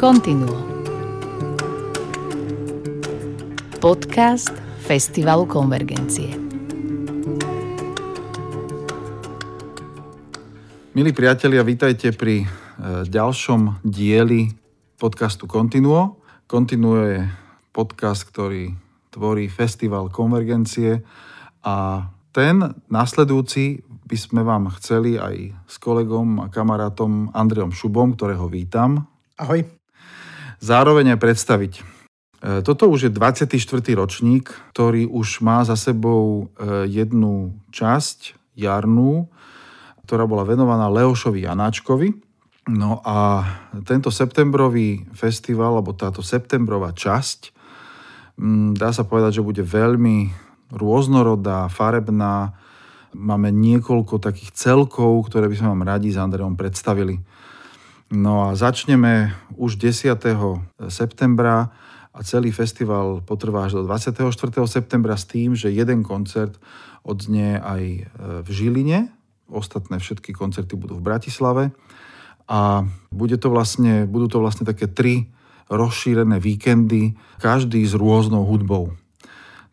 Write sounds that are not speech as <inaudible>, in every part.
Continuo. Podcast Festivalu Konvergencie. Milí priatelia, vítajte pri e, ďalšom dieli podcastu Continuo. Continuo je podcast, ktorý tvorí Festival Konvergencie a ten nasledujúci by sme vám chceli aj s kolegom a kamarátom Andreom Šubom, ktorého vítam. Ahoj. Zároveň aj predstaviť. E, toto už je 24. ročník, ktorý už má za sebou e, jednu časť jarnú, ktorá bola venovaná Leošovi Janáčkovi. No a tento septembrový festival, alebo táto septembrová časť, dá sa povedať, že bude veľmi rôznorodá, farebná. Máme niekoľko takých celkov, ktoré by sme vám radi s Andreom predstavili. No a začneme už 10. septembra a celý festival potrvá až do 24. septembra s tým, že jeden koncert odznie aj e, v Žiline, ostatné všetky koncerty budú v Bratislave a bude to vlastne, budú to vlastne také tri rozšírené víkendy, každý s rôznou hudbou.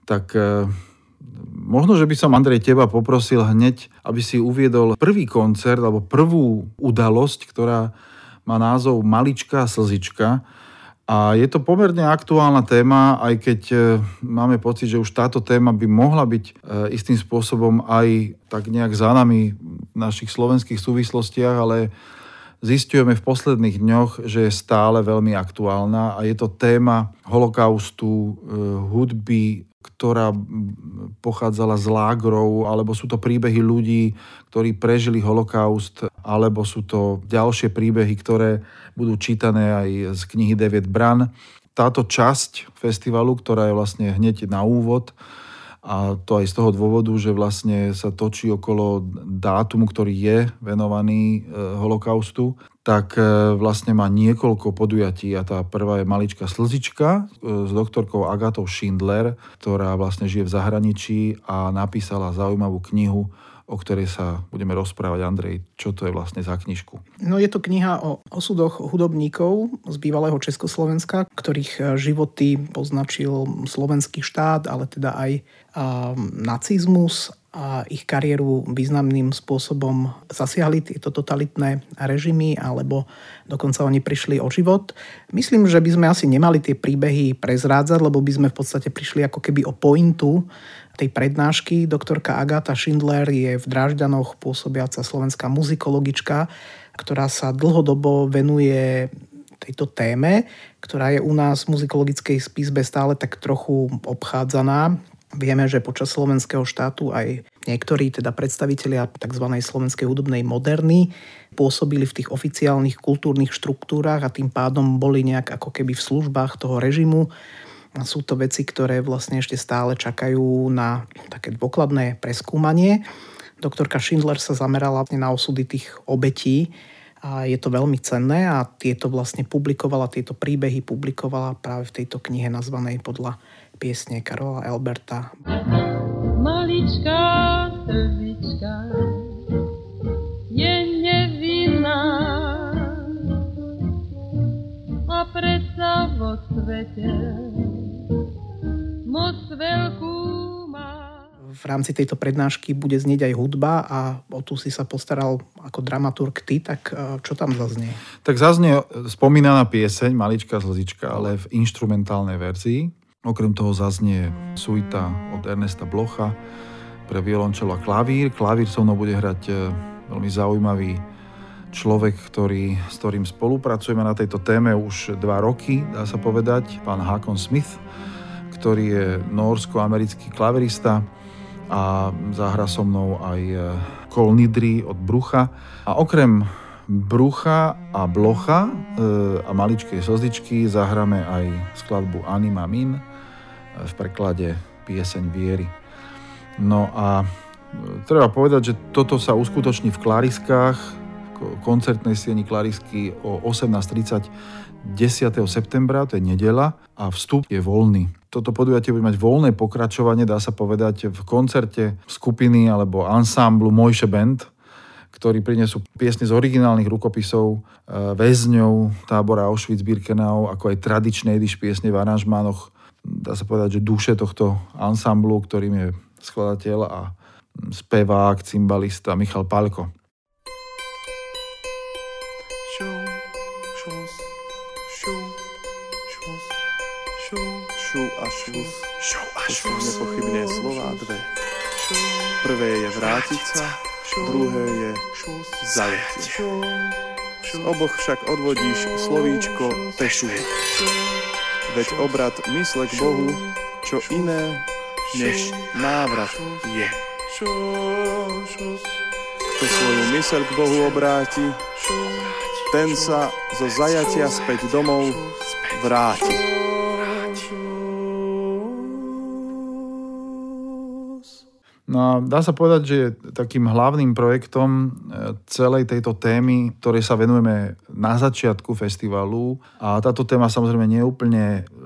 Tak e, Možno, že by som Andrej teba poprosil hneď, aby si uviedol prvý koncert alebo prvú udalosť, ktorá má názov Maličká slzička. A je to pomerne aktuálna téma, aj keď e, máme pocit, že už táto téma by mohla byť e, istým spôsobom aj tak nejak za nami v našich slovenských súvislostiach, ale zistujeme v posledných dňoch, že je stále veľmi aktuálna a je to téma holokaustu, e, hudby, ktorá pochádzala z lágrov, alebo sú to príbehy ľudí, ktorí prežili holokaust, alebo sú to ďalšie príbehy, ktoré budú čítané aj z knihy 9 Bran. Táto časť festivalu, ktorá je vlastne hneď na úvod, a to aj z toho dôvodu, že vlastne sa točí okolo dátumu, ktorý je venovaný e, holokaustu, tak e, vlastne má niekoľko podujatí a tá prvá je malička slzička e, s doktorkou Agatou Schindler, ktorá vlastne žije v zahraničí a napísala zaujímavú knihu o ktorej sa budeme rozprávať. Andrej, čo to je vlastne za knižku? No je to kniha o osudoch hudobníkov z bývalého Československa, ktorých e, životy poznačil slovenský štát, ale teda aj nacizmus a ich kariéru významným spôsobom zasiahli tieto totalitné režimy alebo dokonca oni prišli o život. Myslím, že by sme asi nemali tie príbehy prezrádzať, lebo by sme v podstate prišli ako keby o pointu tej prednášky. Doktorka Agáta Schindler je v Drážďanoch pôsobiaca slovenská muzikologička, ktorá sa dlhodobo venuje tejto téme, ktorá je u nás v muzikologickej spisbe stále tak trochu obchádzaná. Vieme, že počas slovenského štátu aj niektorí teda predstavitelia tzv. slovenskej hudobnej moderny pôsobili v tých oficiálnych kultúrnych štruktúrach a tým pádom boli nejak ako keby v službách toho režimu sú to veci, ktoré vlastne ešte stále čakajú na také dôkladné preskúmanie. Doktorka Schindler sa zamerala na osudy tých obetí a je to veľmi cenné a tieto vlastne publikovala, tieto príbehy publikovala práve v tejto knihe nazvanej podľa piesne Karola Alberta. Maličká slzička je nevinná a predsa vo svete moc veľkú má. V rámci tejto prednášky bude znieť aj hudba a o tu si sa postaral ako dramaturg ty, tak e, čo tam zaznie? Tak zaznie spomínaná pieseň Malička zlzička, ale v instrumentálnej verzii. Okrem toho zaznie suita od Ernesta Blocha pre violončelo a klavír. Klavír so mnou bude hrať e, veľmi zaujímavý človek, ktorý, s ktorým spolupracujeme na tejto téme už dva roky, dá sa povedať, pán Hakon Smith ktorý je norsko-americký klaverista a zahra so mnou aj e, Kol Nidri od Brucha. A okrem Brucha a Blocha e, a maličkej slzičky zahráme aj skladbu Anima Min e, v preklade Pieseň viery. No a treba povedať, že toto sa uskutoční v Klariskách, koncertnej sieni Klarisky o 18.30 10. septembra, to je nedela a vstup je voľný. Toto podujatie bude mať voľné pokračovanie, dá sa povedať, v koncerte skupiny alebo ansámblu Mojše Band, ktorí prinesú piesne z originálnych rukopisov e, väzňov tábora Auschwitz-Birkenau, ako aj tradičné ediš piesne v aranžmánoch, dá sa povedať, že duše tohto ansamblu, ktorým je skladateľ a spevák, cymbalista Michal Palko. Šu a šus, to sú nepochybne slová dve. Prvé je vrátiť sa, druhé je zajatie. Z oboch však odvodíš slovíčko pešuje. Veď obrad mysle k Bohu, čo iné než návrat je. Kto svoju myseľ k Bohu obráti, ten sa zo zajatia späť domov vráti. No a dá sa povedať, že takým hlavným projektom e, celej tejto témy, ktorej sa venujeme na začiatku festivalu, a táto téma samozrejme nie je úplne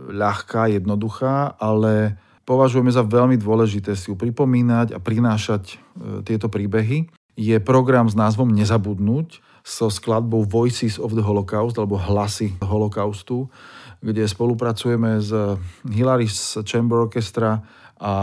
ľahká, jednoduchá, ale považujeme za veľmi dôležité si ju pripomínať a prinášať e, tieto príbehy, je program s názvom Nezabudnúť so skladbou Voices of the Holocaust alebo Hlasy holokaustu, kde spolupracujeme s Hilaris Chamber Orchestra a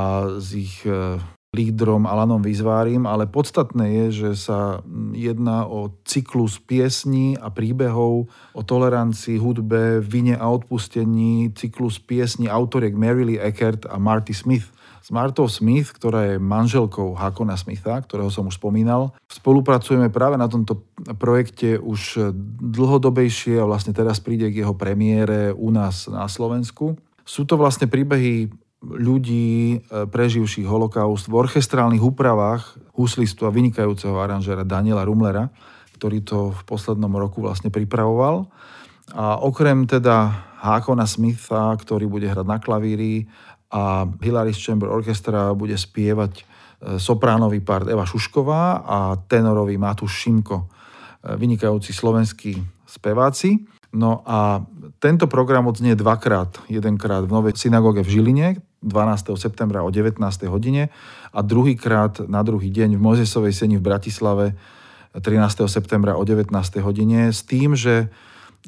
s ich e, lídrom Alanom Vizvárim, ale podstatné je, že sa jedná o cyklus piesní a príbehov o tolerancii, hudbe, vine a odpustení, cyklus piesní autoriek Mary Lee Eckert a Marty Smith. S Martou Smith, ktorá je manželkou Hakona Smitha, ktorého som už spomínal, spolupracujeme práve na tomto projekte už dlhodobejšie a vlastne teraz príde k jeho premiére u nás na Slovensku. Sú to vlastne príbehy ľudí e, preživších holokaust v orchestrálnych úpravách huslistu a vynikajúceho aranžera Daniela Rumlera, ktorý to v poslednom roku vlastne pripravoval. A okrem teda Hákona Smitha, ktorý bude hrať na klavíri a Hilary's Chamber Orchestra bude spievať e, sopránový part Eva Šušková a tenorový Matúš Šimko, e, vynikajúci slovenskí speváci. No a tento program odznie dvakrát. Jedenkrát v Novej synagóge v Žiline, 12. septembra o 19. hodine a druhýkrát na druhý deň v Mojzesovej seni v Bratislave 13. septembra o 19. hodine s tým, že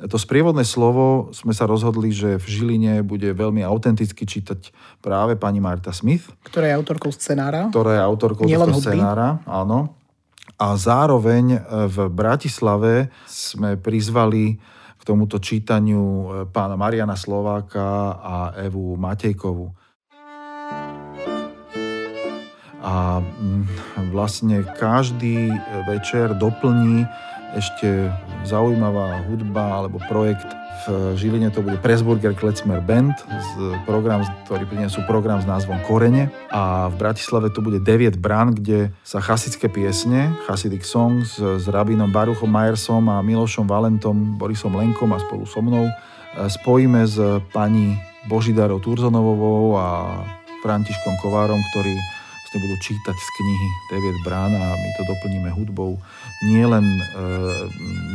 to sprievodné slovo sme sa rozhodli, že v Žiline bude veľmi autenticky čítať práve pani Marta Smith. Ktorá je autorkou scenára. Ktorá je autorkou tohto scenára, áno. A zároveň v Bratislave sme prizvali tomuto čítaniu pána Mariana Slováka a Evu Matejkovu. A mm, vlastne každý večer doplní ešte zaujímavá hudba alebo projekt. V Žiline to bude Presburger Kletzmer Band, program, ktorý prinesú program s názvom Korene. A v Bratislave to bude 9 brán, kde sa chasické piesne, Hasidic Songs s rabinom Baruchom Majersom a Milošom Valentom, Borisom Lenkom a spolu so mnou e, spojíme s pani Božidarou Turzonovovou a Františkom Kovárom, ktorí vlastne budú čítať z knihy Deviet brán a my to doplníme hudbou nie len, e,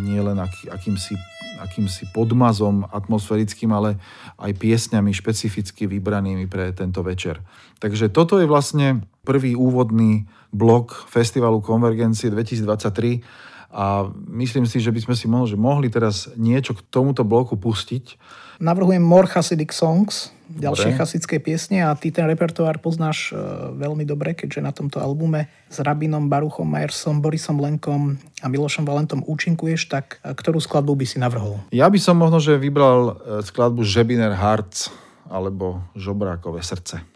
nie len aký, akýmsi, akýmsi podmazom atmosférickým, ale aj piesňami špecificky vybranými pre tento večer. Takže toto je vlastne prvý úvodný blok Festivalu Konvergencie 2023 a myslím si, že by sme si mohli, že mohli teraz niečo k tomuto bloku pustiť. Navrhujem More Hasidic Songs, ďalšie dobre. chasické piesne a ty ten repertoár poznáš e, veľmi dobre, keďže na tomto albume s Rabinom, Baruchom Majersom, Borisom Lenkom a Milošom Valentom účinkuješ, tak e, ktorú skladbu by si navrhol? Ja by som možno, že vybral e, skladbu Žebiner Hearts alebo Žobrákové srdce.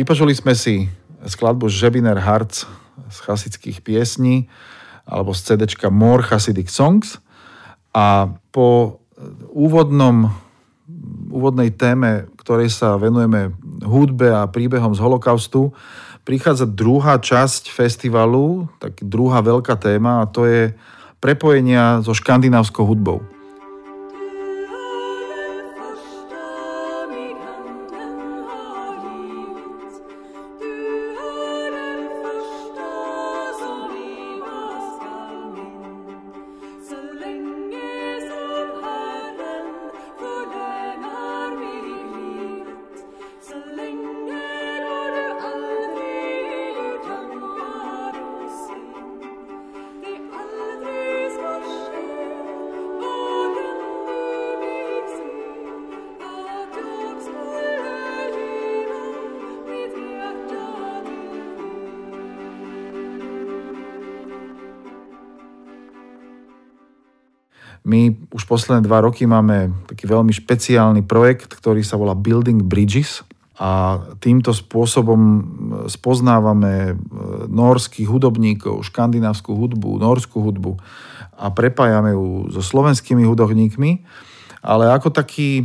Vypočuli sme si skladbu Žebiner Hearts z chasických piesní alebo z CD More Hasidic Songs a po úvodnom, úvodnej téme, ktorej sa venujeme hudbe a príbehom z holokaustu, prichádza druhá časť festivalu, tak druhá veľká téma a to je prepojenia so škandinávskou hudbou. My už posledné dva roky máme taký veľmi špeciálny projekt, ktorý sa volá Building Bridges a týmto spôsobom spoznávame norských hudobníkov, škandinávskú hudbu, norskú hudbu a prepájame ju so slovenskými hudobníkmi. Ale ako taký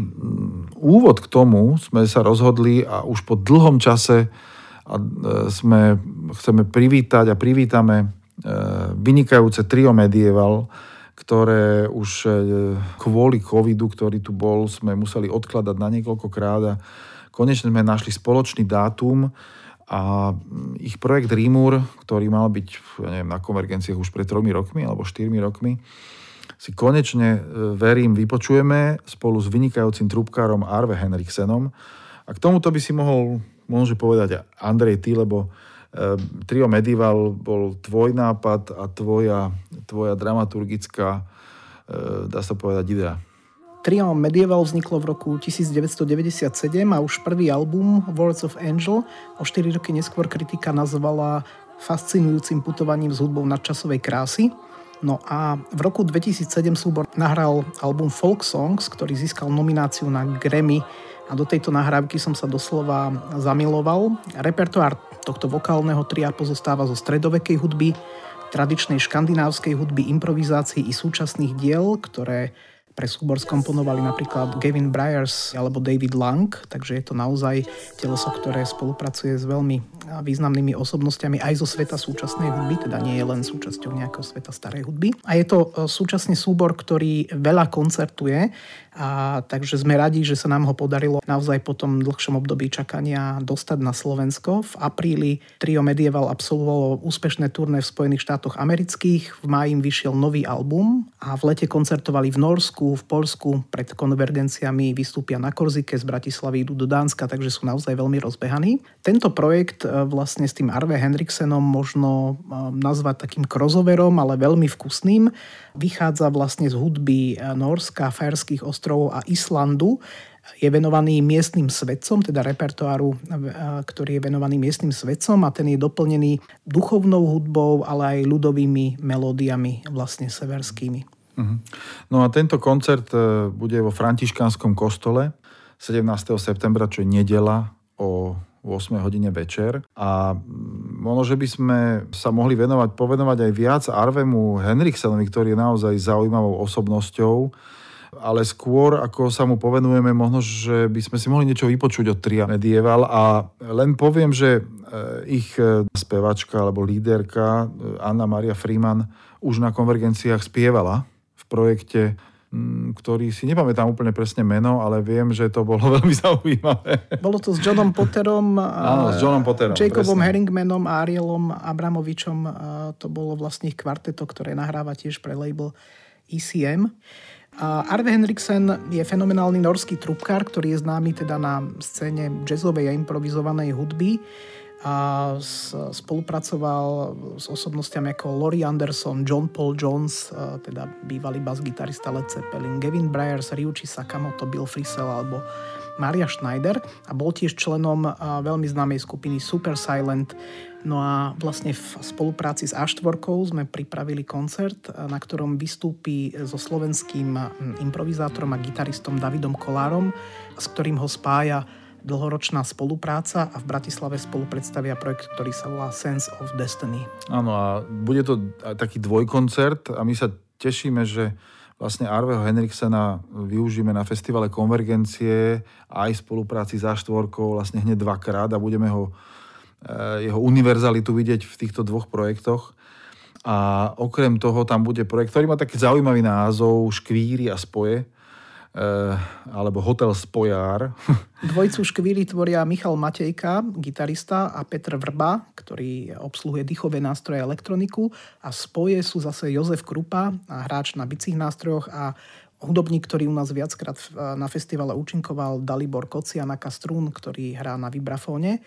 úvod k tomu sme sa rozhodli a už po dlhom čase e, sme, chceme privítať a privítame e, vynikajúce trio Medieval, ktoré už e, kvôli covidu, ktorý tu bol, sme museli odkladať na niekoľkokrát a konečne sme našli spoločný dátum a ich projekt Rímur, ktorý mal byť ja neviem, na konvergenciách už pred tromi rokmi alebo štyrmi rokmi, si konečne, e, verím, vypočujeme spolu s vynikajúcim trubkárom Arve Henriksenom. A k tomuto by si mohol, môže povedať Andrej, ty, lebo trio Medieval bol tvoj nápad a tvoja, tvoja dramaturgická, ehm, dá sa povedať, idea. Trio Medieval vzniklo v roku 1997 a už prvý album Words of Angel o 4 roky neskôr kritika nazvala fascinujúcim putovaním s hudbou nadčasovej krásy. No a v roku 2007 súbor nahral album Folk Songs, ktorý získal nomináciu na Grammy a do tejto nahrávky som sa doslova zamiloval. Repertoár tohto vokálneho tria pozostáva zo stredovekej hudby, tradičnej škandinávskej hudby, improvizácií i súčasných diel, ktoré pre súbor skomponovali napríklad Gavin Bryars alebo David Lang, takže je to naozaj teleso, ktoré spolupracuje s veľmi významnými osobnostiami aj zo sveta súčasnej hudby, teda nie je len súčasťou nejakého sveta starej hudby. A je to e, súčasný súbor, ktorý veľa koncertuje, a takže sme radi, že sa nám ho podarilo naozaj po tom dlhšom období čakania dostať na Slovensko. V apríli Trio Medieval absolvovalo úspešné turné v Spojených štátoch amerických, v máji vyšiel nový album a v lete koncertovali v Norsku, v Polsku, pred konvergenciami vystúpia na Korzike, z Bratislavy idú do Dánska, takže sú naozaj veľmi rozbehaní. Tento projekt e, vlastne s tým Arve Henriksenom možno e, nazvať takým crossoverom, ale veľmi vkusným. Vychádza vlastne z hudby Norska, Fajerských ostrovov ostrovov a Islandu je venovaný miestnym svedcom, teda repertoáru, ktorý je venovaný miestnym svedcom a ten je doplnený duchovnou hudbou, ale aj ľudovými melódiami vlastne severskými. Uh-huh. No a tento koncert e, bude vo františkánskom kostole 17. septembra, čo je nedela o 8 hodine večer. A možno, že by sme sa mohli venovať, povedovať aj viac Arvemu Henriksenovi, ktorý je naozaj zaujímavou osobnosťou ale skôr, ako sa mu povenujeme, možno, že by sme si mohli niečo vypočuť od Tria Medieval a len poviem, že e, ich e, spevačka alebo líderka e, Anna Maria Freeman už na konvergenciách spievala v projekte ktorý si nepamätám úplne presne meno, ale viem, že to bolo <laughs> veľmi zaujímavé. Bolo to s Johnom Potterom, <laughs> Áno, s Johnom Potterom, Jacobom presne. Herringmanom a Arielom Abramovičom. To bolo vlastne ich kvarteto, ktoré nahráva tiež pre label ECM. Arve Henriksen je fenomenálny norský trubkár, ktorý je známy teda na scéne jazzovej a improvizovanej hudby. A spolupracoval s osobnostiami ako Laurie Anderson, John Paul Jones, teda bývalý bas-gitarista Led Zeppelin, Gavin Bryars, Ryuichi Sakamoto, Bill Frisell alebo Maria Schneider. A bol tiež členom veľmi známej skupiny Super Silent, No a vlastne v spolupráci s A4 sme pripravili koncert, na ktorom vystúpi so slovenským improvizátorom a gitaristom Davidom Kolárom, s ktorým ho spája dlhoročná spolupráca a v Bratislave spolu predstavia projekt, ktorý sa volá Sense of Destiny. Áno a bude to taký dvojkoncert a my sa tešíme, že vlastne Arveho Henriksena využijeme na festivale Konvergencie aj v spolupráci za štvorkou vlastne hneď dvakrát a budeme ho, eh, jeho univerzalitu vidieť v týchto dvoch projektoch. A okrem toho tam bude projekt, ktorý má taký zaujímavý názov Škvíry a spoje, Eh, alebo Hotel Spojár. <laughs> Dvojcu škvíly tvoria Michal Matejka, gitarista a Petr Vrba, ktorý obsluhuje dýchové nástroje a elektroniku a spoje sú zase Jozef Krupa, hráč na bicích nástrojoch a hudobník, ktorý u nás viackrát na festivale účinkoval, Dalibor Kociana Kastrún, ktorý hrá na vibrafóne.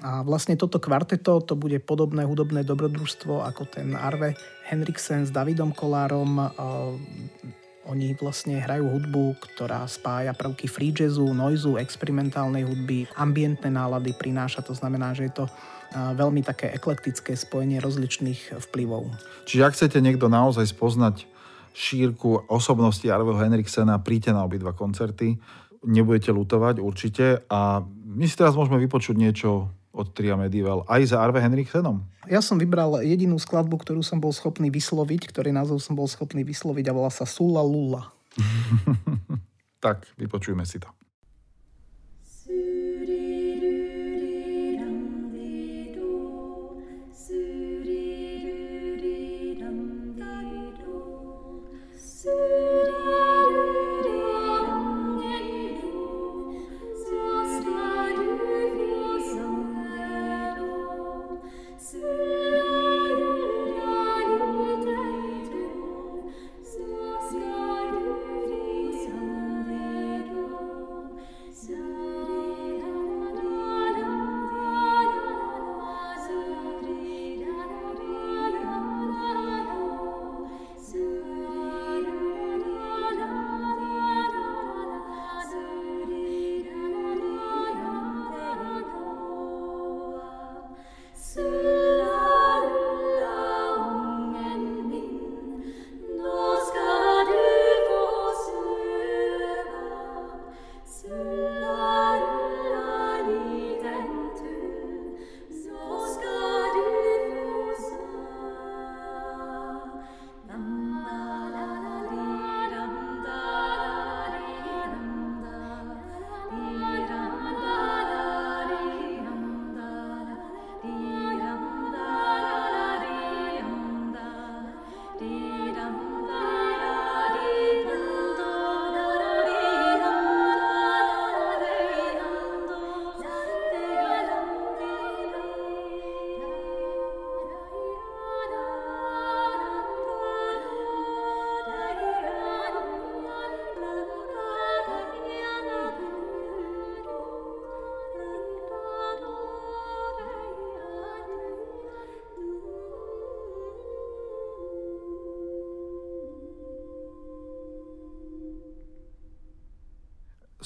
A vlastne toto kvarteto, to bude podobné hudobné dobrodružstvo ako ten Arve Henriksen s Davidom Kolárom, oni vlastne hrajú hudbu, ktorá spája prvky free jazzu, noizu, experimentálnej hudby, ambientné nálady prináša. To znamená, že je to veľmi také eklektické spojenie rozličných vplyvov. Čiže ak chcete niekto naozaj spoznať šírku osobnosti Arveho Henriksena, príďte na obidva koncerty. Nebudete lutovať určite a my si teraz môžeme vypočuť niečo od Tria Medieval aj za Arve Henriksenom? Ja som vybral jedinú skladbu, ktorú som bol schopný vysloviť, ktorý názov som bol schopný vysloviť a volá sa Sula Lula. <laughs> tak, vypočujme si to.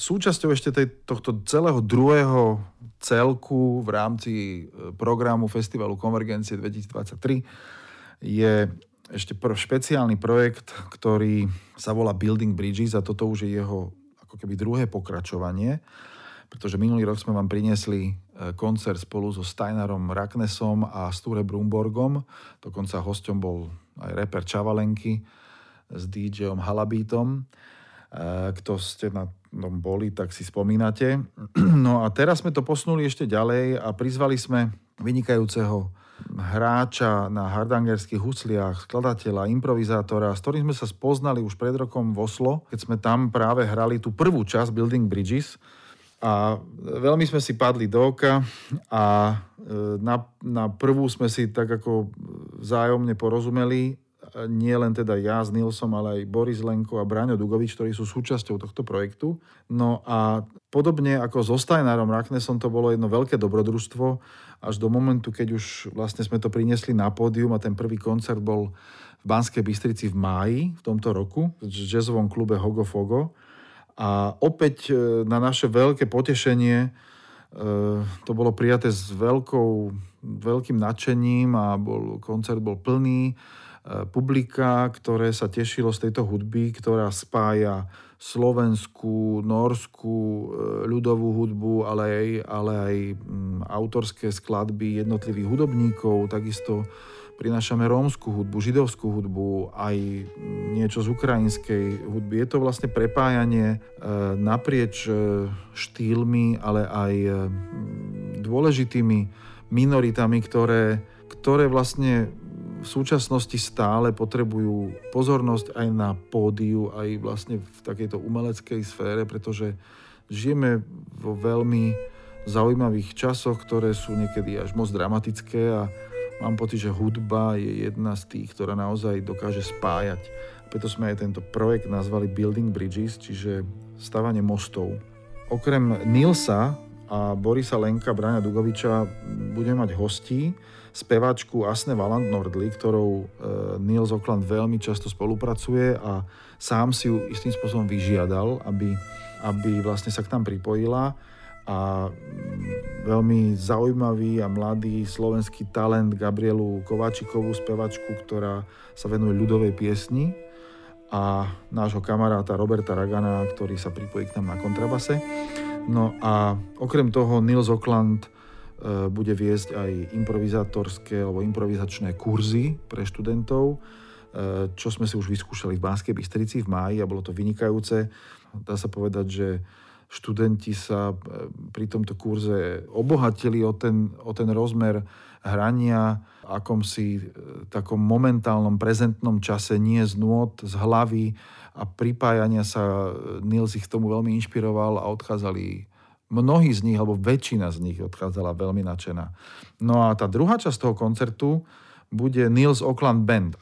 Súčasťou ešte tej, tohto celého druhého celku v rámci e, programu Festivalu Konvergencie 2023 je ešte pr- špeciálny projekt, ktorý sa volá Building Bridges a toto už je jeho ako keby druhé pokračovanie, pretože minulý rok sme vám priniesli e, koncert spolu so Steinarom Raknesom a Sture Brumborgom, dokonca hosťom bol aj reper Čavalenky s DJom Halabítom. E, kto ste na tom boli, tak si spomínate. <clears throat> No a teraz sme to posunuli ešte ďalej a prizvali sme vynikajúceho hráča na hardangerských husliach, skladateľa, improvizátora, s ktorým sme sa spoznali už pred rokom v Oslo, keď sme tam práve hrali tú prvú časť Building Bridges. A veľmi sme si padli do oka a e, na, na prvú sme si tak ako vzájomne porozumeli nie len teda ja s Nilsom, ale aj Boris Lenko a Braňo Dugovič, ktorí sú súčasťou tohto projektu. No a podobne ako so Steinerom Raknesom to bolo jedno veľké dobrodružstvo až do momentu, keď už vlastne sme to priniesli na pódium a ten prvý koncert bol v Banskej Bystrici v máji v tomto roku v jazzovom klube Hogo Fogo. A opäť e, na naše veľké potešenie e, to bolo prijaté s veľkou, veľkým nadšením a bol, koncert bol plný publika, ktoré sa tešilo z tejto hudby, ktorá spája slovenskú, norskú e, ľudovú hudbu, ale aj, ale aj mm, autorské skladby jednotlivých hudobníkov, takisto prinášame rómskú hudbu, židovskú hudbu, aj niečo z ukrajinskej hudby. Je to vlastne prepájanie e, naprieč e, štýlmi, ale aj e, dôležitými minoritami, ktoré, ktoré vlastne v súčasnosti stále potrebujú pozornosť aj na pódiu, aj vlastne v takejto umeleckej sfére, pretože žijeme vo veľmi zaujímavých časoch, ktoré sú niekedy až moc dramatické a Mám pocit, že hudba je jedna z tých, ktorá naozaj dokáže spájať. Preto sme aj tento projekt nazvali Building Bridges, čiže stavanie mostov. Okrem Nilsa a Borisa Lenka, Braňa Dugoviča budeme mať hostí, speváčku Asne Valand Nordli, ktorou e, Nils Okland veľmi často spolupracuje a sám si ju istým spôsobom vyžiadal, aby, aby vlastne sa k nám pripojila a veľmi zaujímavý a mladý slovenský talent Gabrielu Kováčikovú, spevačku, ktorá sa venuje ľudovej piesni a nášho kamaráta Roberta Ragana, ktorý sa pripojí k nám na kontrabase. No a okrem toho Nils Okland e, bude viesť aj improvizátorské alebo improvizačné kurzy pre študentov, e, čo sme si už vyskúšali v Banskej Bystrici v máji a bolo to vynikajúce. Dá sa povedať, že študenti sa e, pri tomto kurze obohatili o ten, o ten rozmer hrania akom si e, takom momentálnom prezentnom čase, nie z nôd, z hlavy a pripájania sa. Nils ich k tomu veľmi inšpiroval a odchádzali mnohí z nich, alebo väčšina z nich odchádzala veľmi nadšená. No a tá druhá časť toho koncertu bude Nils Oakland Band.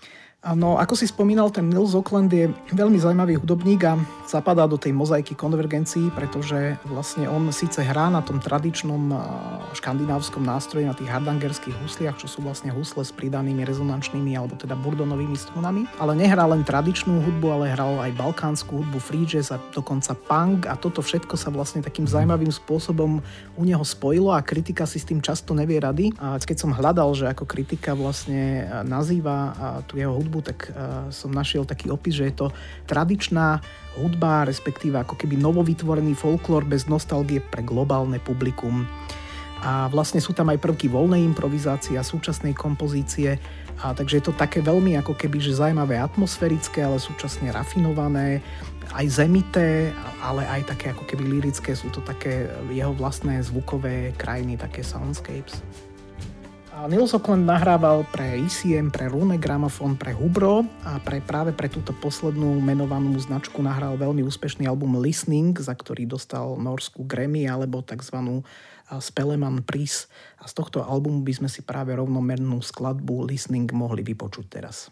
No, ako si spomínal, ten Nils Oakland je veľmi zaujímavý hudobník a zapadá do tej mozaiky konvergencií, pretože vlastne on síce hrá na tom tradičnom škandinávskom nástroji, na tých hardangerských husliach, čo sú vlastne husle s pridanými rezonančnými alebo teda burdonovými strunami, ale nehrá len tradičnú hudbu, ale hral aj balkánsku hudbu, free jazz a dokonca punk a toto všetko sa vlastne takým zaujímavým spôsobom u neho spojilo a kritika si s tým často nevie rady. A keď som hľadal, že ako kritika vlastne nazýva tú jeho hudbu, hudbu, tak uh, som našiel taký opis, že je to tradičná hudba, respektíve ako keby novovytvorený folklór bez nostalgie pre globálne publikum. A vlastne sú tam aj prvky voľnej improvizácie a súčasnej kompozície, a takže je to také veľmi ako keby že zaujímavé atmosférické, ale súčasne rafinované, aj zemité, ale aj také ako keby lirické, sú to také jeho vlastné zvukové krajiny, také soundscapes. Nils Oakland nahrával pre ICM, pre Rune Gramophone, pre Hubro a pre, práve pre túto poslednú menovanú značku nahral veľmi úspešný album Listening, za ktorý dostal norskú Grammy alebo tzv. Speleman Prize. A z tohto albumu by sme si práve rovnomernú skladbu Listening mohli vypočuť teraz.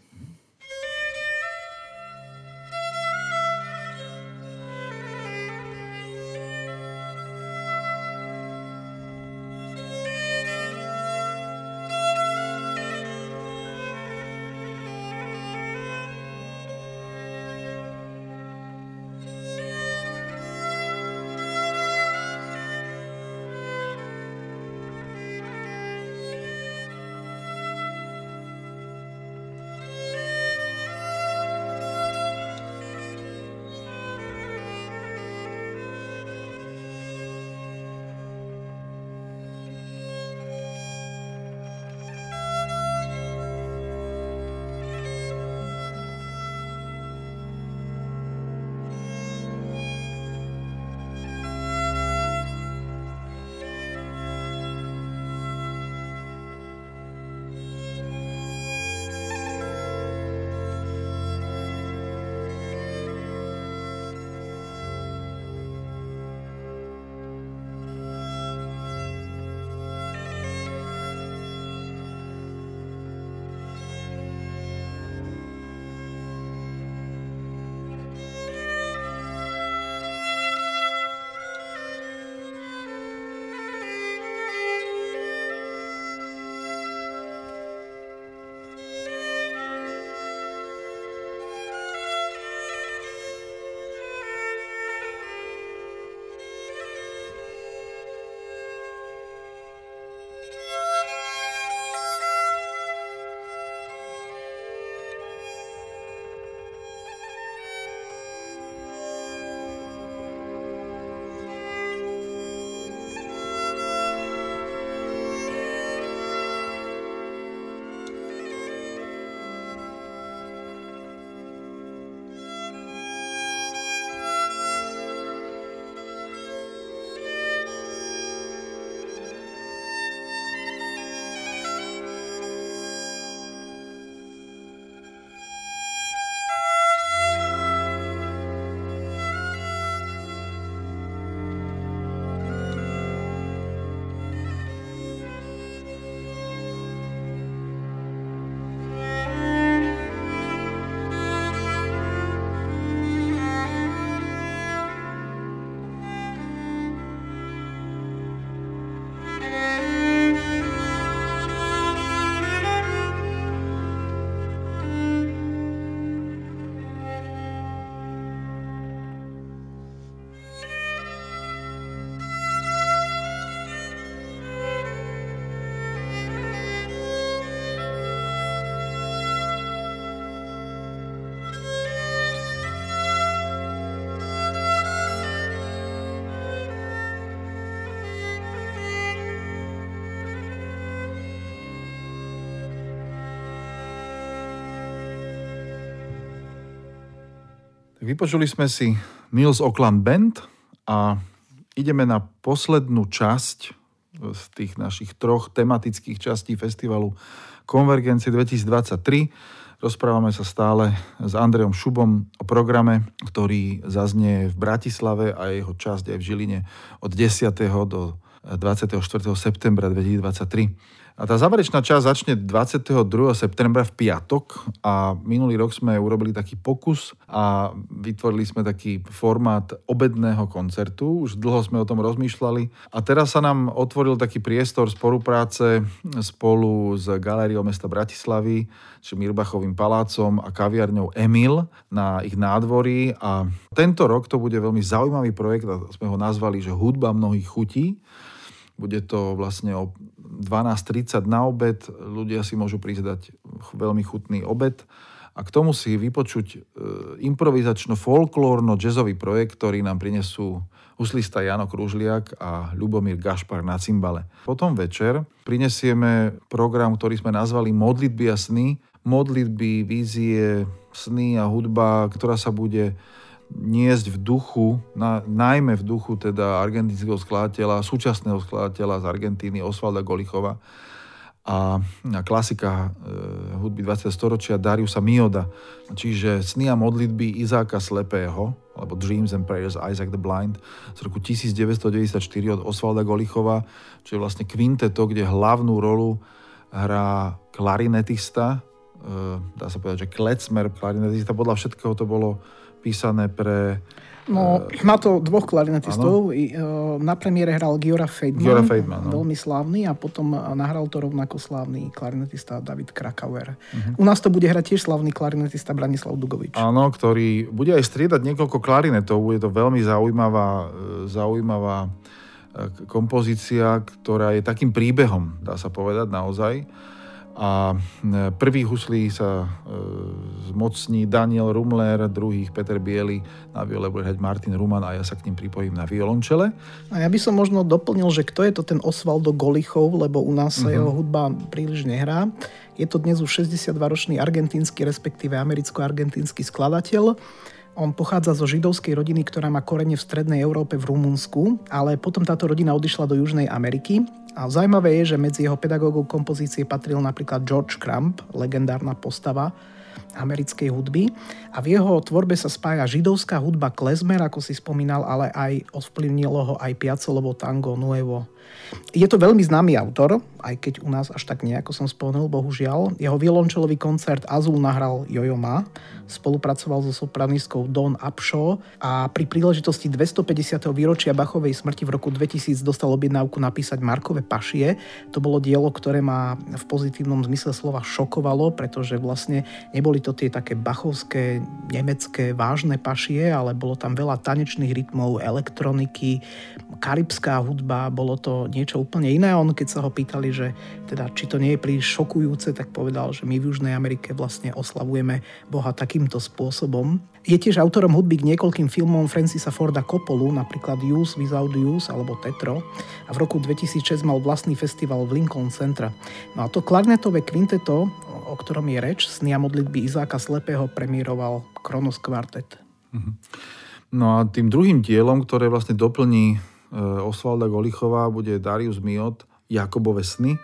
Vypočuli sme si Nils Oakland Band a ideme na poslednú časť z tých našich troch tematických častí festivalu Konvergencie 2023. Rozprávame sa stále s Andrejom Šubom o programe, ktorý zaznie v Bratislave a jeho časť aj v Žiline od 10. do 24. septembra 2023. A tá záverečná časť začne 22. septembra v piatok a minulý rok sme urobili taký pokus a vytvorili sme taký formát obedného koncertu. Už dlho sme o tom rozmýšľali a teraz sa nám otvoril taký priestor spolupráce spolu s Galériou mesta Bratislavy, či Mirbachovým palácom a kaviarňou Emil na ich nádvorí a tento rok to bude veľmi zaujímavý projekt a sme ho nazvali, že hudba mnohých chutí. Bude to vlastne o 12.30 na obed. Ľudia si môžu prísť dať veľmi chutný obed. A k tomu si vypočuť e, improvizačno-folklórno-jazzový projekt, ktorý nám prinesú huslista Jano Kružliak a Ľubomír Gašpar na cymbale. Potom večer prinesieme program, ktorý sme nazvali Modlitby a sny. Modlitby, vízie, sny a hudba, ktorá sa bude niesť v duchu, na, najmä v duchu teda argentínskeho skladateľa, súčasného skladateľa z Argentíny Osvalda Golichova a, a klasika e, hudby 20. storočia Dariusa Mioda, čiže sny a modlitby Izáka Slepého, alebo Dreams and Prayers Isaac the Blind z roku 1994 od Osvalda Golichova, čo je vlastne kvinteto, kde hlavnú rolu hrá klarinetista, dá sa povedať, že klecmer klarinetista, podľa všetkého to bolo písané pre... No, uh, má to dvoch klarinetistov. Ano. Na premiére hral Giora Feidman, Giora Feidman no. veľmi slávny, a potom nahral to rovnako slávny klarinetista David Krakauer. Uh-huh. U nás to bude hrať tiež slávny klarinetista Branislav Dugovič. Áno, ktorý bude aj striedať niekoľko klarinetov. Bude to veľmi zaujímavá, zaujímavá kompozícia, ktorá je takým príbehom, dá sa povedať naozaj a e, prvý huslí sa e, zmocní Daniel Rumler, druhých Peter Biely, na viole bude hrať Martin Ruman a ja sa k ním pripojím na violončele. A ja by som možno doplnil, že kto je to ten Osvaldo Golichov, lebo u nás sa uh-huh. jeho hudba príliš nehrá. Je to dnes už 62-ročný argentínsky, respektíve americko-argentínsky skladateľ. On pochádza zo židovskej rodiny, ktorá má korene v strednej Európe v Rumunsku, ale potom táto rodina odišla do Južnej Ameriky a zaujímavé je, že medzi jeho pedagógov kompozície patril napríklad George Crump, legendárna postava americkej hudby. A v jeho tvorbe sa spája židovská hudba klezmer, ako si spomínal, ale aj ovplyvnilo ho aj Piacelovo tango Nuevo. Je to veľmi známy autor, aj keď u nás až tak nie, som spomenul, bohužiaľ. Jeho violončelový koncert Azul nahral Jojo Ma, spolupracoval so sopranistkou Don Upshaw a pri príležitosti 250. výročia Bachovej smrti v roku 2000 dostal objednávku napísať Markové pašie. To bolo dielo, ktoré ma v pozitívnom zmysle slova šokovalo, pretože vlastne neboli to tie také bachovské, nemecké, vážne pašie, ale bolo tam veľa tanečných rytmov, elektroniky, karibská hudba, bolo to niečo úplne iné. On keď sa ho pýtali, že teda, či to nie je príliš šokujúce, tak povedal, že my v Južnej Amerike vlastne oslavujeme Boha takýmto spôsobom. Je tiež autorom hudby k niekoľkým filmom Francisa Forda Coppolu, napríklad Use Without Use alebo Tetro. A v roku 2006 mal vlastný festival v Lincoln Centre. No a to klarnetové kvinteto, o ktorom je reč, sny a modlitby Izáka Slepého premiéroval Kronos Quartet. Mhm. No a tým druhým dielom, ktoré vlastne doplní e, Osvalda Golichova, bude Darius Miot, Jakobove sny,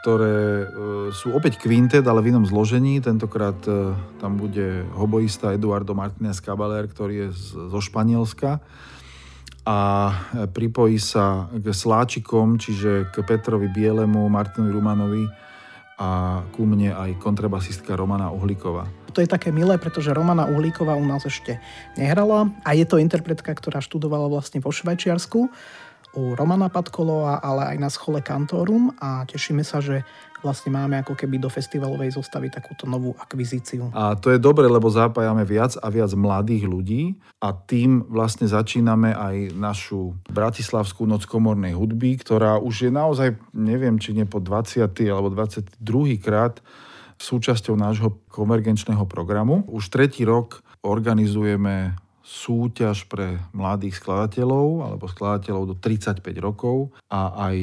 ktoré e, sú opäť kvintet, ale v inom zložení. Tentokrát e, tam bude hoboista Eduardo Martinez Caballero, ktorý je zo Španielska a e, pripojí sa k Sláčikom, čiže k Petrovi Bielemu, Martinovi Rumanovi a ku mne aj kontrabasistka Romana Uhlíková. To je také milé, pretože Romana Uhlíková u nás ešte nehrala a je to interpretka, ktorá študovala vlastne vo Švajčiarsku u Romana Padkolova, ale aj na schole Kantorum a tešíme sa, že vlastne máme ako keby do festivalovej zostavy takúto novú akvizíciu. A to je dobre, lebo zapájame viac a viac mladých ľudí a tým vlastne začíname aj našu Bratislavskú noc komornej hudby, ktorá už je naozaj, neviem, či nie po 20. alebo 22. krát súčasťou nášho konvergenčného programu. Už tretí rok organizujeme súťaž pre mladých skladateľov alebo skladateľov do 35 rokov a aj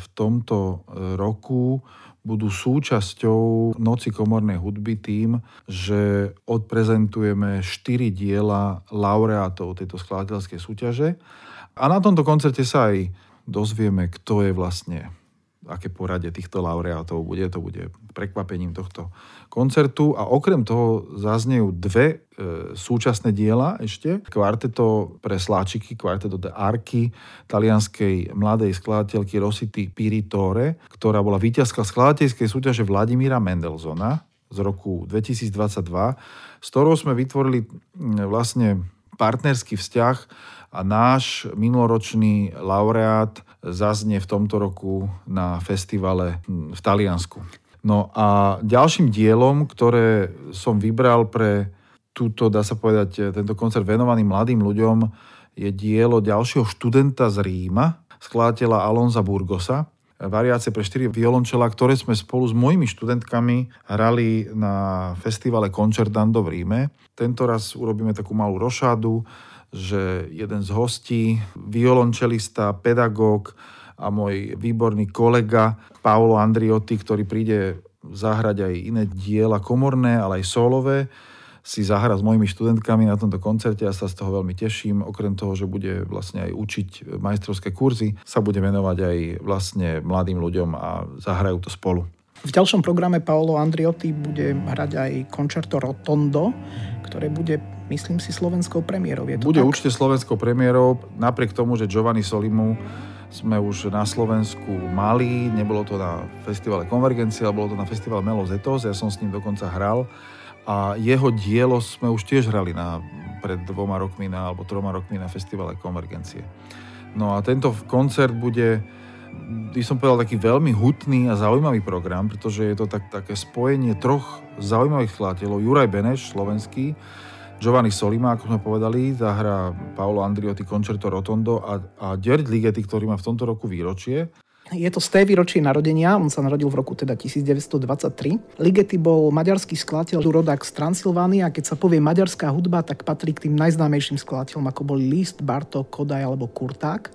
v tomto roku budú súčasťou Noci komornej hudby tým, že odprezentujeme štyri diela laureátov tejto skladateľskej súťaže. A na tomto koncerte sa aj dozvieme, kto je vlastne aké poradie týchto laureátov bude. To bude prekvapením tohto koncertu. A okrem toho zaznejú dve e, súčasné diela ešte. Kvarteto pre sláčiky, kvarteto de Arky, talianskej mladej skladateľky Rosity Piritore, ktorá bola víťazka skladateľskej súťaže Vladimíra Mendelsona z roku 2022, s ktorou sme vytvorili vlastne partnerský vzťah a náš minuloročný laureát zaznie v tomto roku na festivale v Taliansku. No a ďalším dielom, ktoré som vybral pre túto, dá sa povedať, tento koncert venovaný mladým ľuďom, je dielo ďalšieho študenta z Ríma, skladateľa Alonza Burgosa, variácie pre štyri violončela, ktoré sme spolu s mojimi študentkami hrali na festivale Concertando v Ríme. Tento raz urobíme takú malú rošádu, že jeden z hostí, violončelista, pedagóg a môj výborný kolega Paolo Andriotti, ktorý príde zahrať aj iné diela komorné, ale aj solové, si zahra s mojimi študentkami na tomto koncerte a sa z toho veľmi teším. Okrem toho, že bude vlastne aj učiť majstrovské kurzy, sa bude venovať aj vlastne mladým ľuďom a zahrajú to spolu. V ďalšom programe Paolo Andriotti bude hrať aj koncerto Rotondo, ktoré bude, myslím si, slovenskou premiérou. Je to bude tak? určite slovenskou premiérou, napriek tomu, že Giovanni Solimu sme už na Slovensku mali, nebolo to na festivale Konvergencia, ale bolo to na festivale Melo Zetos, ja som s ním dokonca hral a jeho dielo sme už tiež hrali na, pred dvoma rokmi na, alebo troma rokmi na festivale Konvergencie. No a tento koncert bude, by som povedal, taký veľmi hutný a zaujímavý program, pretože je to tak, také spojenie troch zaujímavých skladateľov. Juraj Beneš, slovenský, Giovanni Solima, ako sme povedali, zahra Paolo Andriotti Concerto Rotondo a, a Gerd Ligeti, ktorý má v tomto roku výročie. Je to z té výročie narodenia, on sa narodil v roku teda 1923. Ligeti bol maďarský skladateľ, rodák z Transylvánie a keď sa povie maďarská hudba, tak patrí k tým najznámejším skladateľom, ako boli Liszt, Bartok, Kodaj alebo Kurták.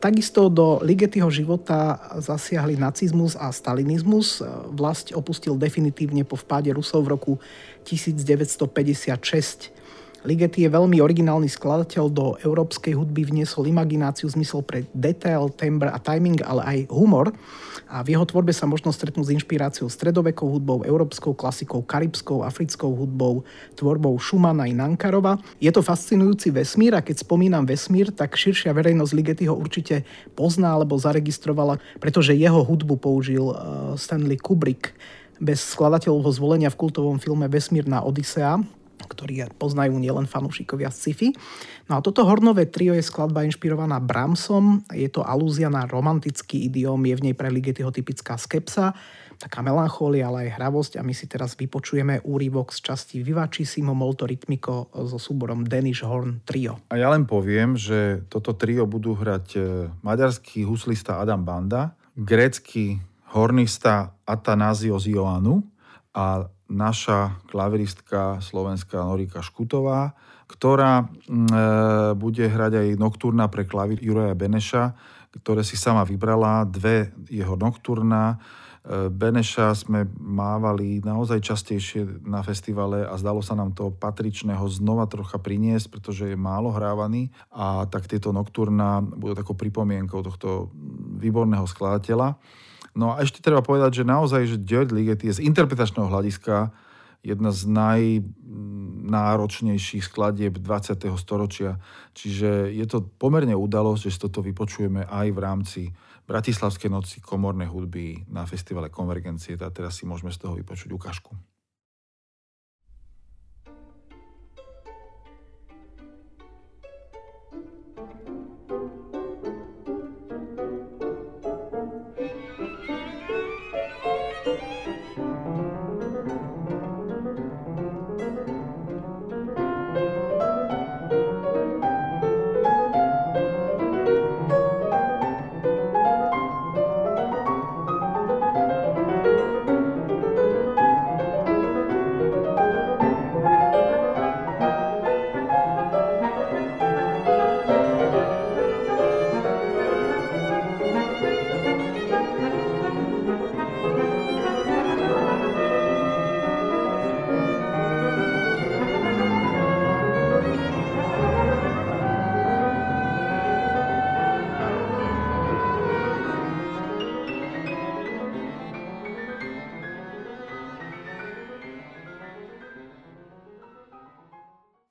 Takisto do Ligetiho života zasiahli nacizmus a stalinizmus. Vlast opustil definitívne po vpáde Rusov v roku 1956. Ligeti je veľmi originálny skladateľ, do európskej hudby vniesol imagináciu, zmysel pre detail, tember a timing, ale aj humor. A v jeho tvorbe sa možno stretnúť s inšpiráciou stredovekou hudbou, európskou klasikou, karibskou, africkou hudbou, tvorbou Schumana i Nankarova. Je to fascinujúci vesmír a keď spomínam vesmír, tak širšia verejnosť Ligeti ho určite pozná alebo zaregistrovala, pretože jeho hudbu použil eh, Stanley Kubrick bez skladateľovho zvolenia v kultovom filme Vesmírna Odisea, ktorý poznajú nielen fanúšikovia sci-fi. No a toto hornové trio je skladba inšpirovaná Brahmsom, je to alúzia na romantický idiom, je v nej pre Ligetyho typická skepsa, taká melanchólia, ale aj hravosť a my si teraz vypočujeme úryvok z časti Vivacissimo Molto Ritmico so súborom Danish Horn Trio. A ja len poviem, že toto trio budú hrať e, maďarský huslista Adam Banda, grécky hornista Atanasios Ioannou a naša klaviristka slovenská Norika Škutová, ktorá mm, e, bude hrať aj nocturna pre klavír Juraja Beneša, ktoré si sama vybrala, dve jeho nocturna. E, Beneša sme mávali naozaj častejšie na festivale a zdalo sa nám to patričného znova trocha priniesť, pretože je málo hrávaný a tak tieto nocturna budú takou pripomienkou tohto výborného skladateľa. No a ešte treba povedať, že naozaj, že Jared Ligeti je z interpretačného hľadiska jedna z najnáročnejších skladieb 20. storočia. Čiže je to pomerne udalosť, že si toto vypočujeme aj v rámci Bratislavskej noci komornej hudby na festivale Konvergencie. A teraz si môžeme z toho vypočuť ukážku.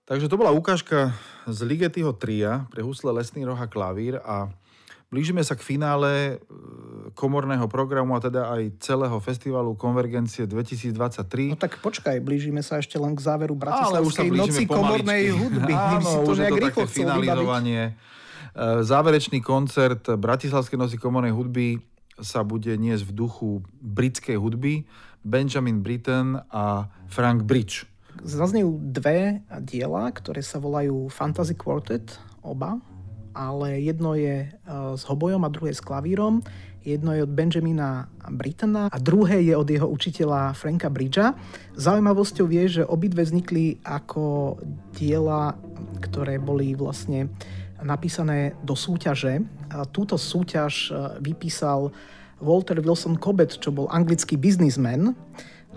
Takže to bola ukážka z Ligetyho tria pre husle Lesný roh a klavír a blížime sa k finále e, komorného programu a teda aj celého festivalu Konvergencie 2023. No tak počkaj, blížime sa ešte len k záveru Bratislavskej noci komornej <laughs> hudby. Áno, už je to také finalizovanie. E, záverečný koncert Bratislavskej noci komornej hudby sa bude niesť v duchu britskej hudby Benjamin Britten a Frank Bridge. Zaznejú dve diela, ktoré sa volajú Fantasy Quartet, oba, ale jedno je e, s hobojom a druhé s klavírom. Jedno je od Benjamina Brittona a druhé je od jeho učiteľa Franka Bridgea. Zaujímavosťou je, že obidve vznikli ako diela, ktoré boli vlastne napísané do súťaže. A túto súťaž e, vypísal Walter Wilson Cobbett, čo bol anglický biznismen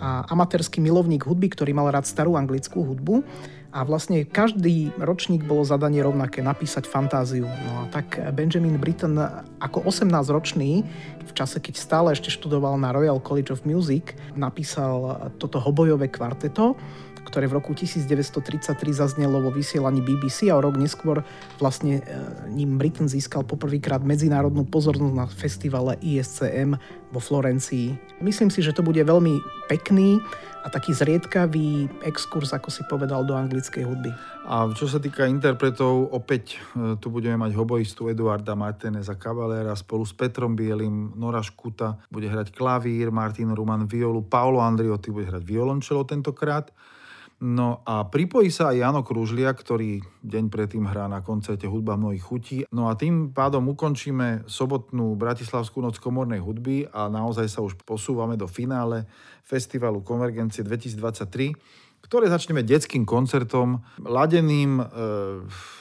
a amatérský milovník hudby, ktorý mal rád starú anglickú hudbu. A vlastne každý ročník bolo zadanie rovnaké, napísať fantáziu. No a tak Benjamin Britten ako 18-ročný, v čase, keď stále ešte študoval na Royal College of Music, napísal toto hobojové kvarteto ktoré v roku 1933 zaznelo vo vysielaní BBC a o rok neskôr vlastne e, ním Britain získal poprvýkrát medzinárodnú pozornosť na festivale ISCM vo Florencii. Myslím si, že to bude veľmi pekný a taký zriedkavý exkurs, ako si povedal, do anglickej hudby. A čo sa týka interpretov, opäť e, tu budeme mať hoboistu Eduarda Martineza Cavalera spolu s Petrom Bielim, Nora Škuta bude hrať klavír, Martin Ruman violu, Paolo Andriotti bude hrať violončelo tentokrát. No a pripojí sa aj Jano Kružlia, ktorý deň predtým hrá na koncerte Hudba mnohých chutí. No a tým pádom ukončíme sobotnú Bratislavskú noc komornej hudby a naozaj sa už posúvame do finále Festivalu Konvergencie 2023 ktoré začneme detským koncertom, ladeným, e,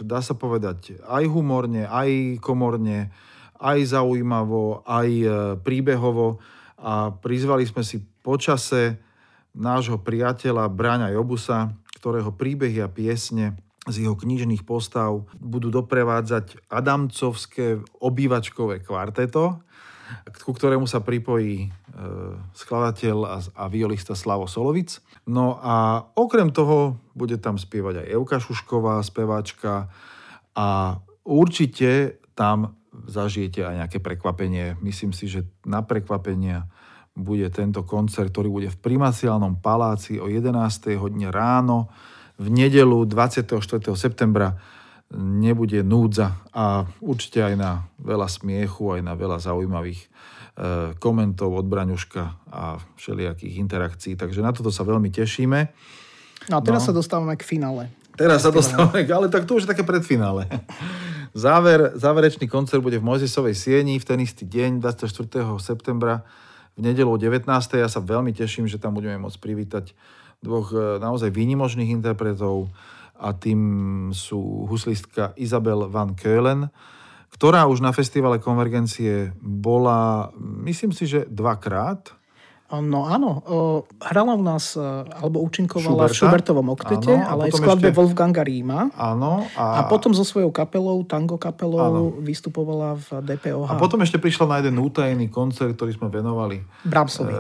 dá sa povedať, aj humorne, aj komorne, aj zaujímavo, aj e, príbehovo a prizvali sme si počase nášho priateľa Bráňa Jobusa, ktorého príbehy a piesne z jeho knižných postav budú doprevádzať Adamcovské obývačkové kvarteto, ku ktorému sa pripojí e, skladateľ a, a violista Slavo Solovic. No a okrem toho bude tam spievať aj Euka Šušková, speváčka a určite tam zažijete aj nejaké prekvapenie. Myslím si, že na prekvapenia bude tento koncert, ktorý bude v Primaciálnom paláci o 11. hodine ráno v nedelu 24. septembra nebude núdza a určite aj na veľa smiechu, aj na veľa zaujímavých e, komentov od Braňuška a všelijakých interakcií. Takže na toto sa veľmi tešíme. No a teraz no. sa dostávame k finále. Teraz sa dostávame, ale tak to už je také predfinále. Záver, záverečný koncert bude v Mojzesovej sieni v ten istý deň, 24. septembra v nedelu o 19. Ja sa veľmi teším, že tam budeme môcť privítať dvoch e, naozaj výnimočných interpretov a tým sú huslistka Isabel van Keulen, ktorá už na festivale Konvergencie bola, myslím si, že dvakrát No áno, hrala u nás, e, alebo účinkovala Schuberta. v Schubertovom oktete, áno, ale aj v skladbe ešte... Wolfganga Ríma. Áno. A... a potom so svojou kapelou, tango kapelou, áno. vystupovala v DPOH. A potom ešte prišla na jeden útajný koncert, ktorý sme venovali. Bramsovi. E,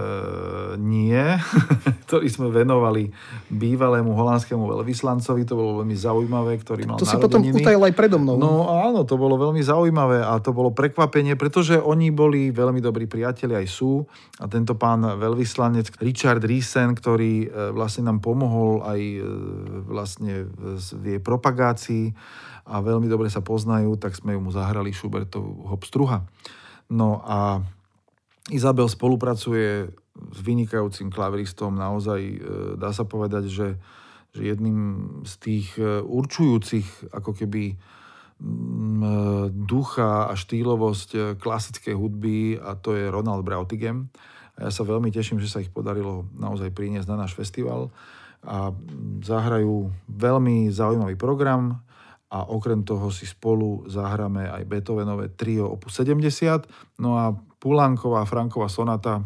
nie, <laughs> ktorý sme venovali bývalému holandskému veľvyslancovi, to bolo veľmi zaujímavé, ktorý mal To si potom utajil aj predo mnou. No áno, to bolo veľmi zaujímavé a to bolo prekvapenie, pretože oni boli veľmi dobrí priatelia aj sú a tento pán veľvyslanec Richard Riesen, ktorý e, vlastne nám pomohol aj e, vlastne v jej propagácii a veľmi dobre sa poznajú, tak sme mu zahrali Schubertov Hopstruha. No a Izabel spolupracuje s vynikajúcim klaviristom, naozaj e, dá sa povedať, že, že jedným z tých určujúcich ako keby ducha a štýlovosť klasickej hudby a to je Ronald Brautigem. A ja sa veľmi teším, že sa ich podarilo naozaj priniesť na náš festival a zahrajú veľmi zaujímavý program a okrem toho si spolu zahráme aj Beethovenové trio opus 70. No a Pulánková, Franková sonata, e,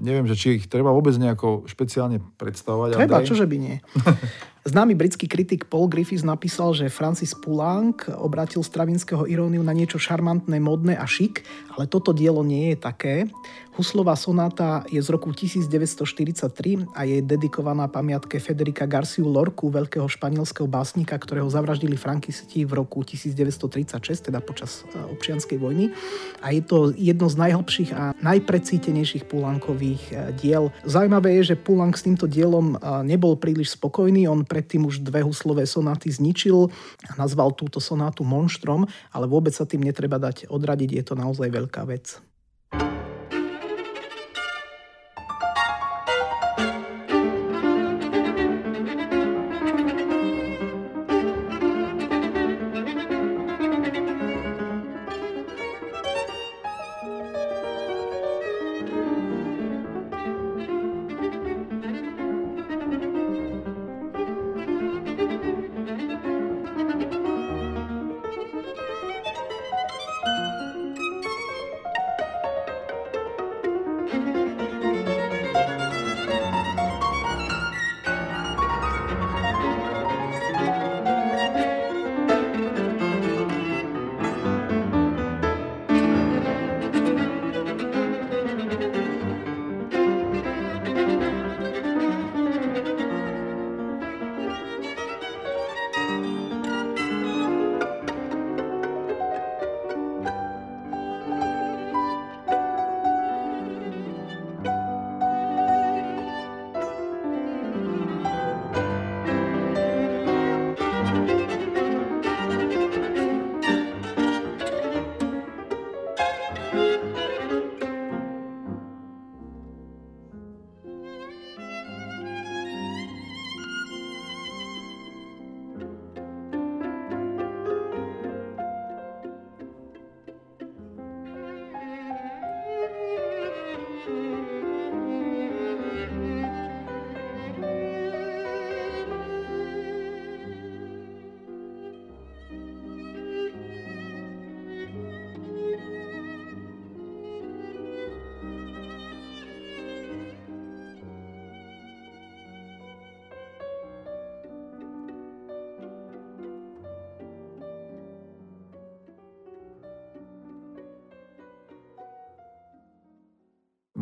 neviem, že či ich treba vôbec nejako špeciálne predstavovať. Treba, Andrej? čože by nie. <laughs> Známy britský kritik Paul Griffiths napísal, že Francis Poulenc obratil Stravinského iróniu na niečo šarmantné, modné a šik, ale toto dielo nie je také. Huslová sonáta je z roku 1943 a je dedikovaná pamiatke Federica Garciu Lorku, veľkého španielského básnika, ktorého zavraždili frankisti v roku 1936, teda počas e, občianskej vojny. A je to jedno z najhlbších a najprecítenejších Poulenkových e, diel. Zaujímavé je, že Poulenc s týmto dielom e, nebol príliš spokojný. On predtým už dve huslové sonáty zničil a nazval túto sonátu monštrom, ale vôbec sa tým netreba dať odradiť, je to naozaj veľká vec.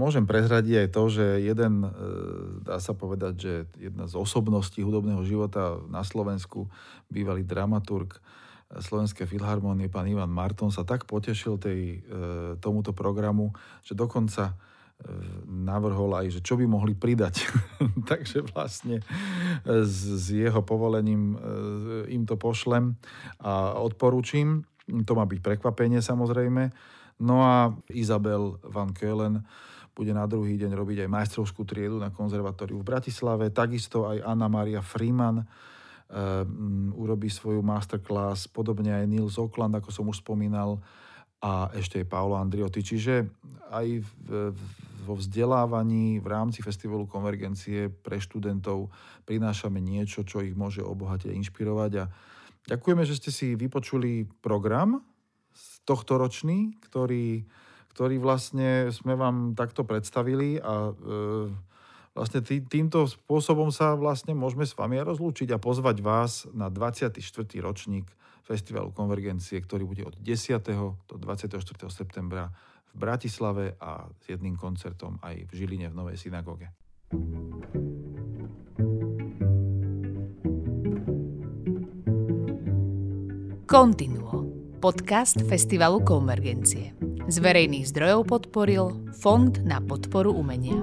Môžem prezradiť aj to, že jeden, e, dá sa povedať, že jedna z osobností hudobného života na Slovensku, bývalý dramaturg Slovenskej filharmónie, pán Ivan Marton, sa tak potešil tej, e, tomuto programu, že dokonca e, navrhol aj, že čo by mohli pridať. <laughs> Takže vlastne s, s jeho povolením im to pošlem a odporúčim. To má byť prekvapenie samozrejme. No a Izabel van Kölen bude na druhý deň robiť aj majstrovskú triedu na konzervatóriu v Bratislave. Takisto aj Anna Maria Freeman um, urobí svoju masterclass, podobne aj Nils Okland, ako som už spomínal, a ešte aj Paolo Andriotti. Čiže aj v, vo vzdelávaní v rámci Festivalu Konvergencie pre študentov prinášame niečo, čo ich môže obohatiť a inšpirovať. A ďakujeme, že ste si vypočuli program tohto ročný, ktorý ktorý vlastne sme vám takto predstavili a e, vlastne tý, týmto spôsobom sa vlastne môžeme s vami rozlúčiť a pozvať vás na 24. ročník Festivalu Konvergencie, ktorý bude od 10. do 24. septembra v Bratislave a s jedným koncertom aj v Žiline v Novej synagóge. Continuo. Podcast Festivalu Konvergencie. Z verejných zdrojov podporil Fond na podporu umenia.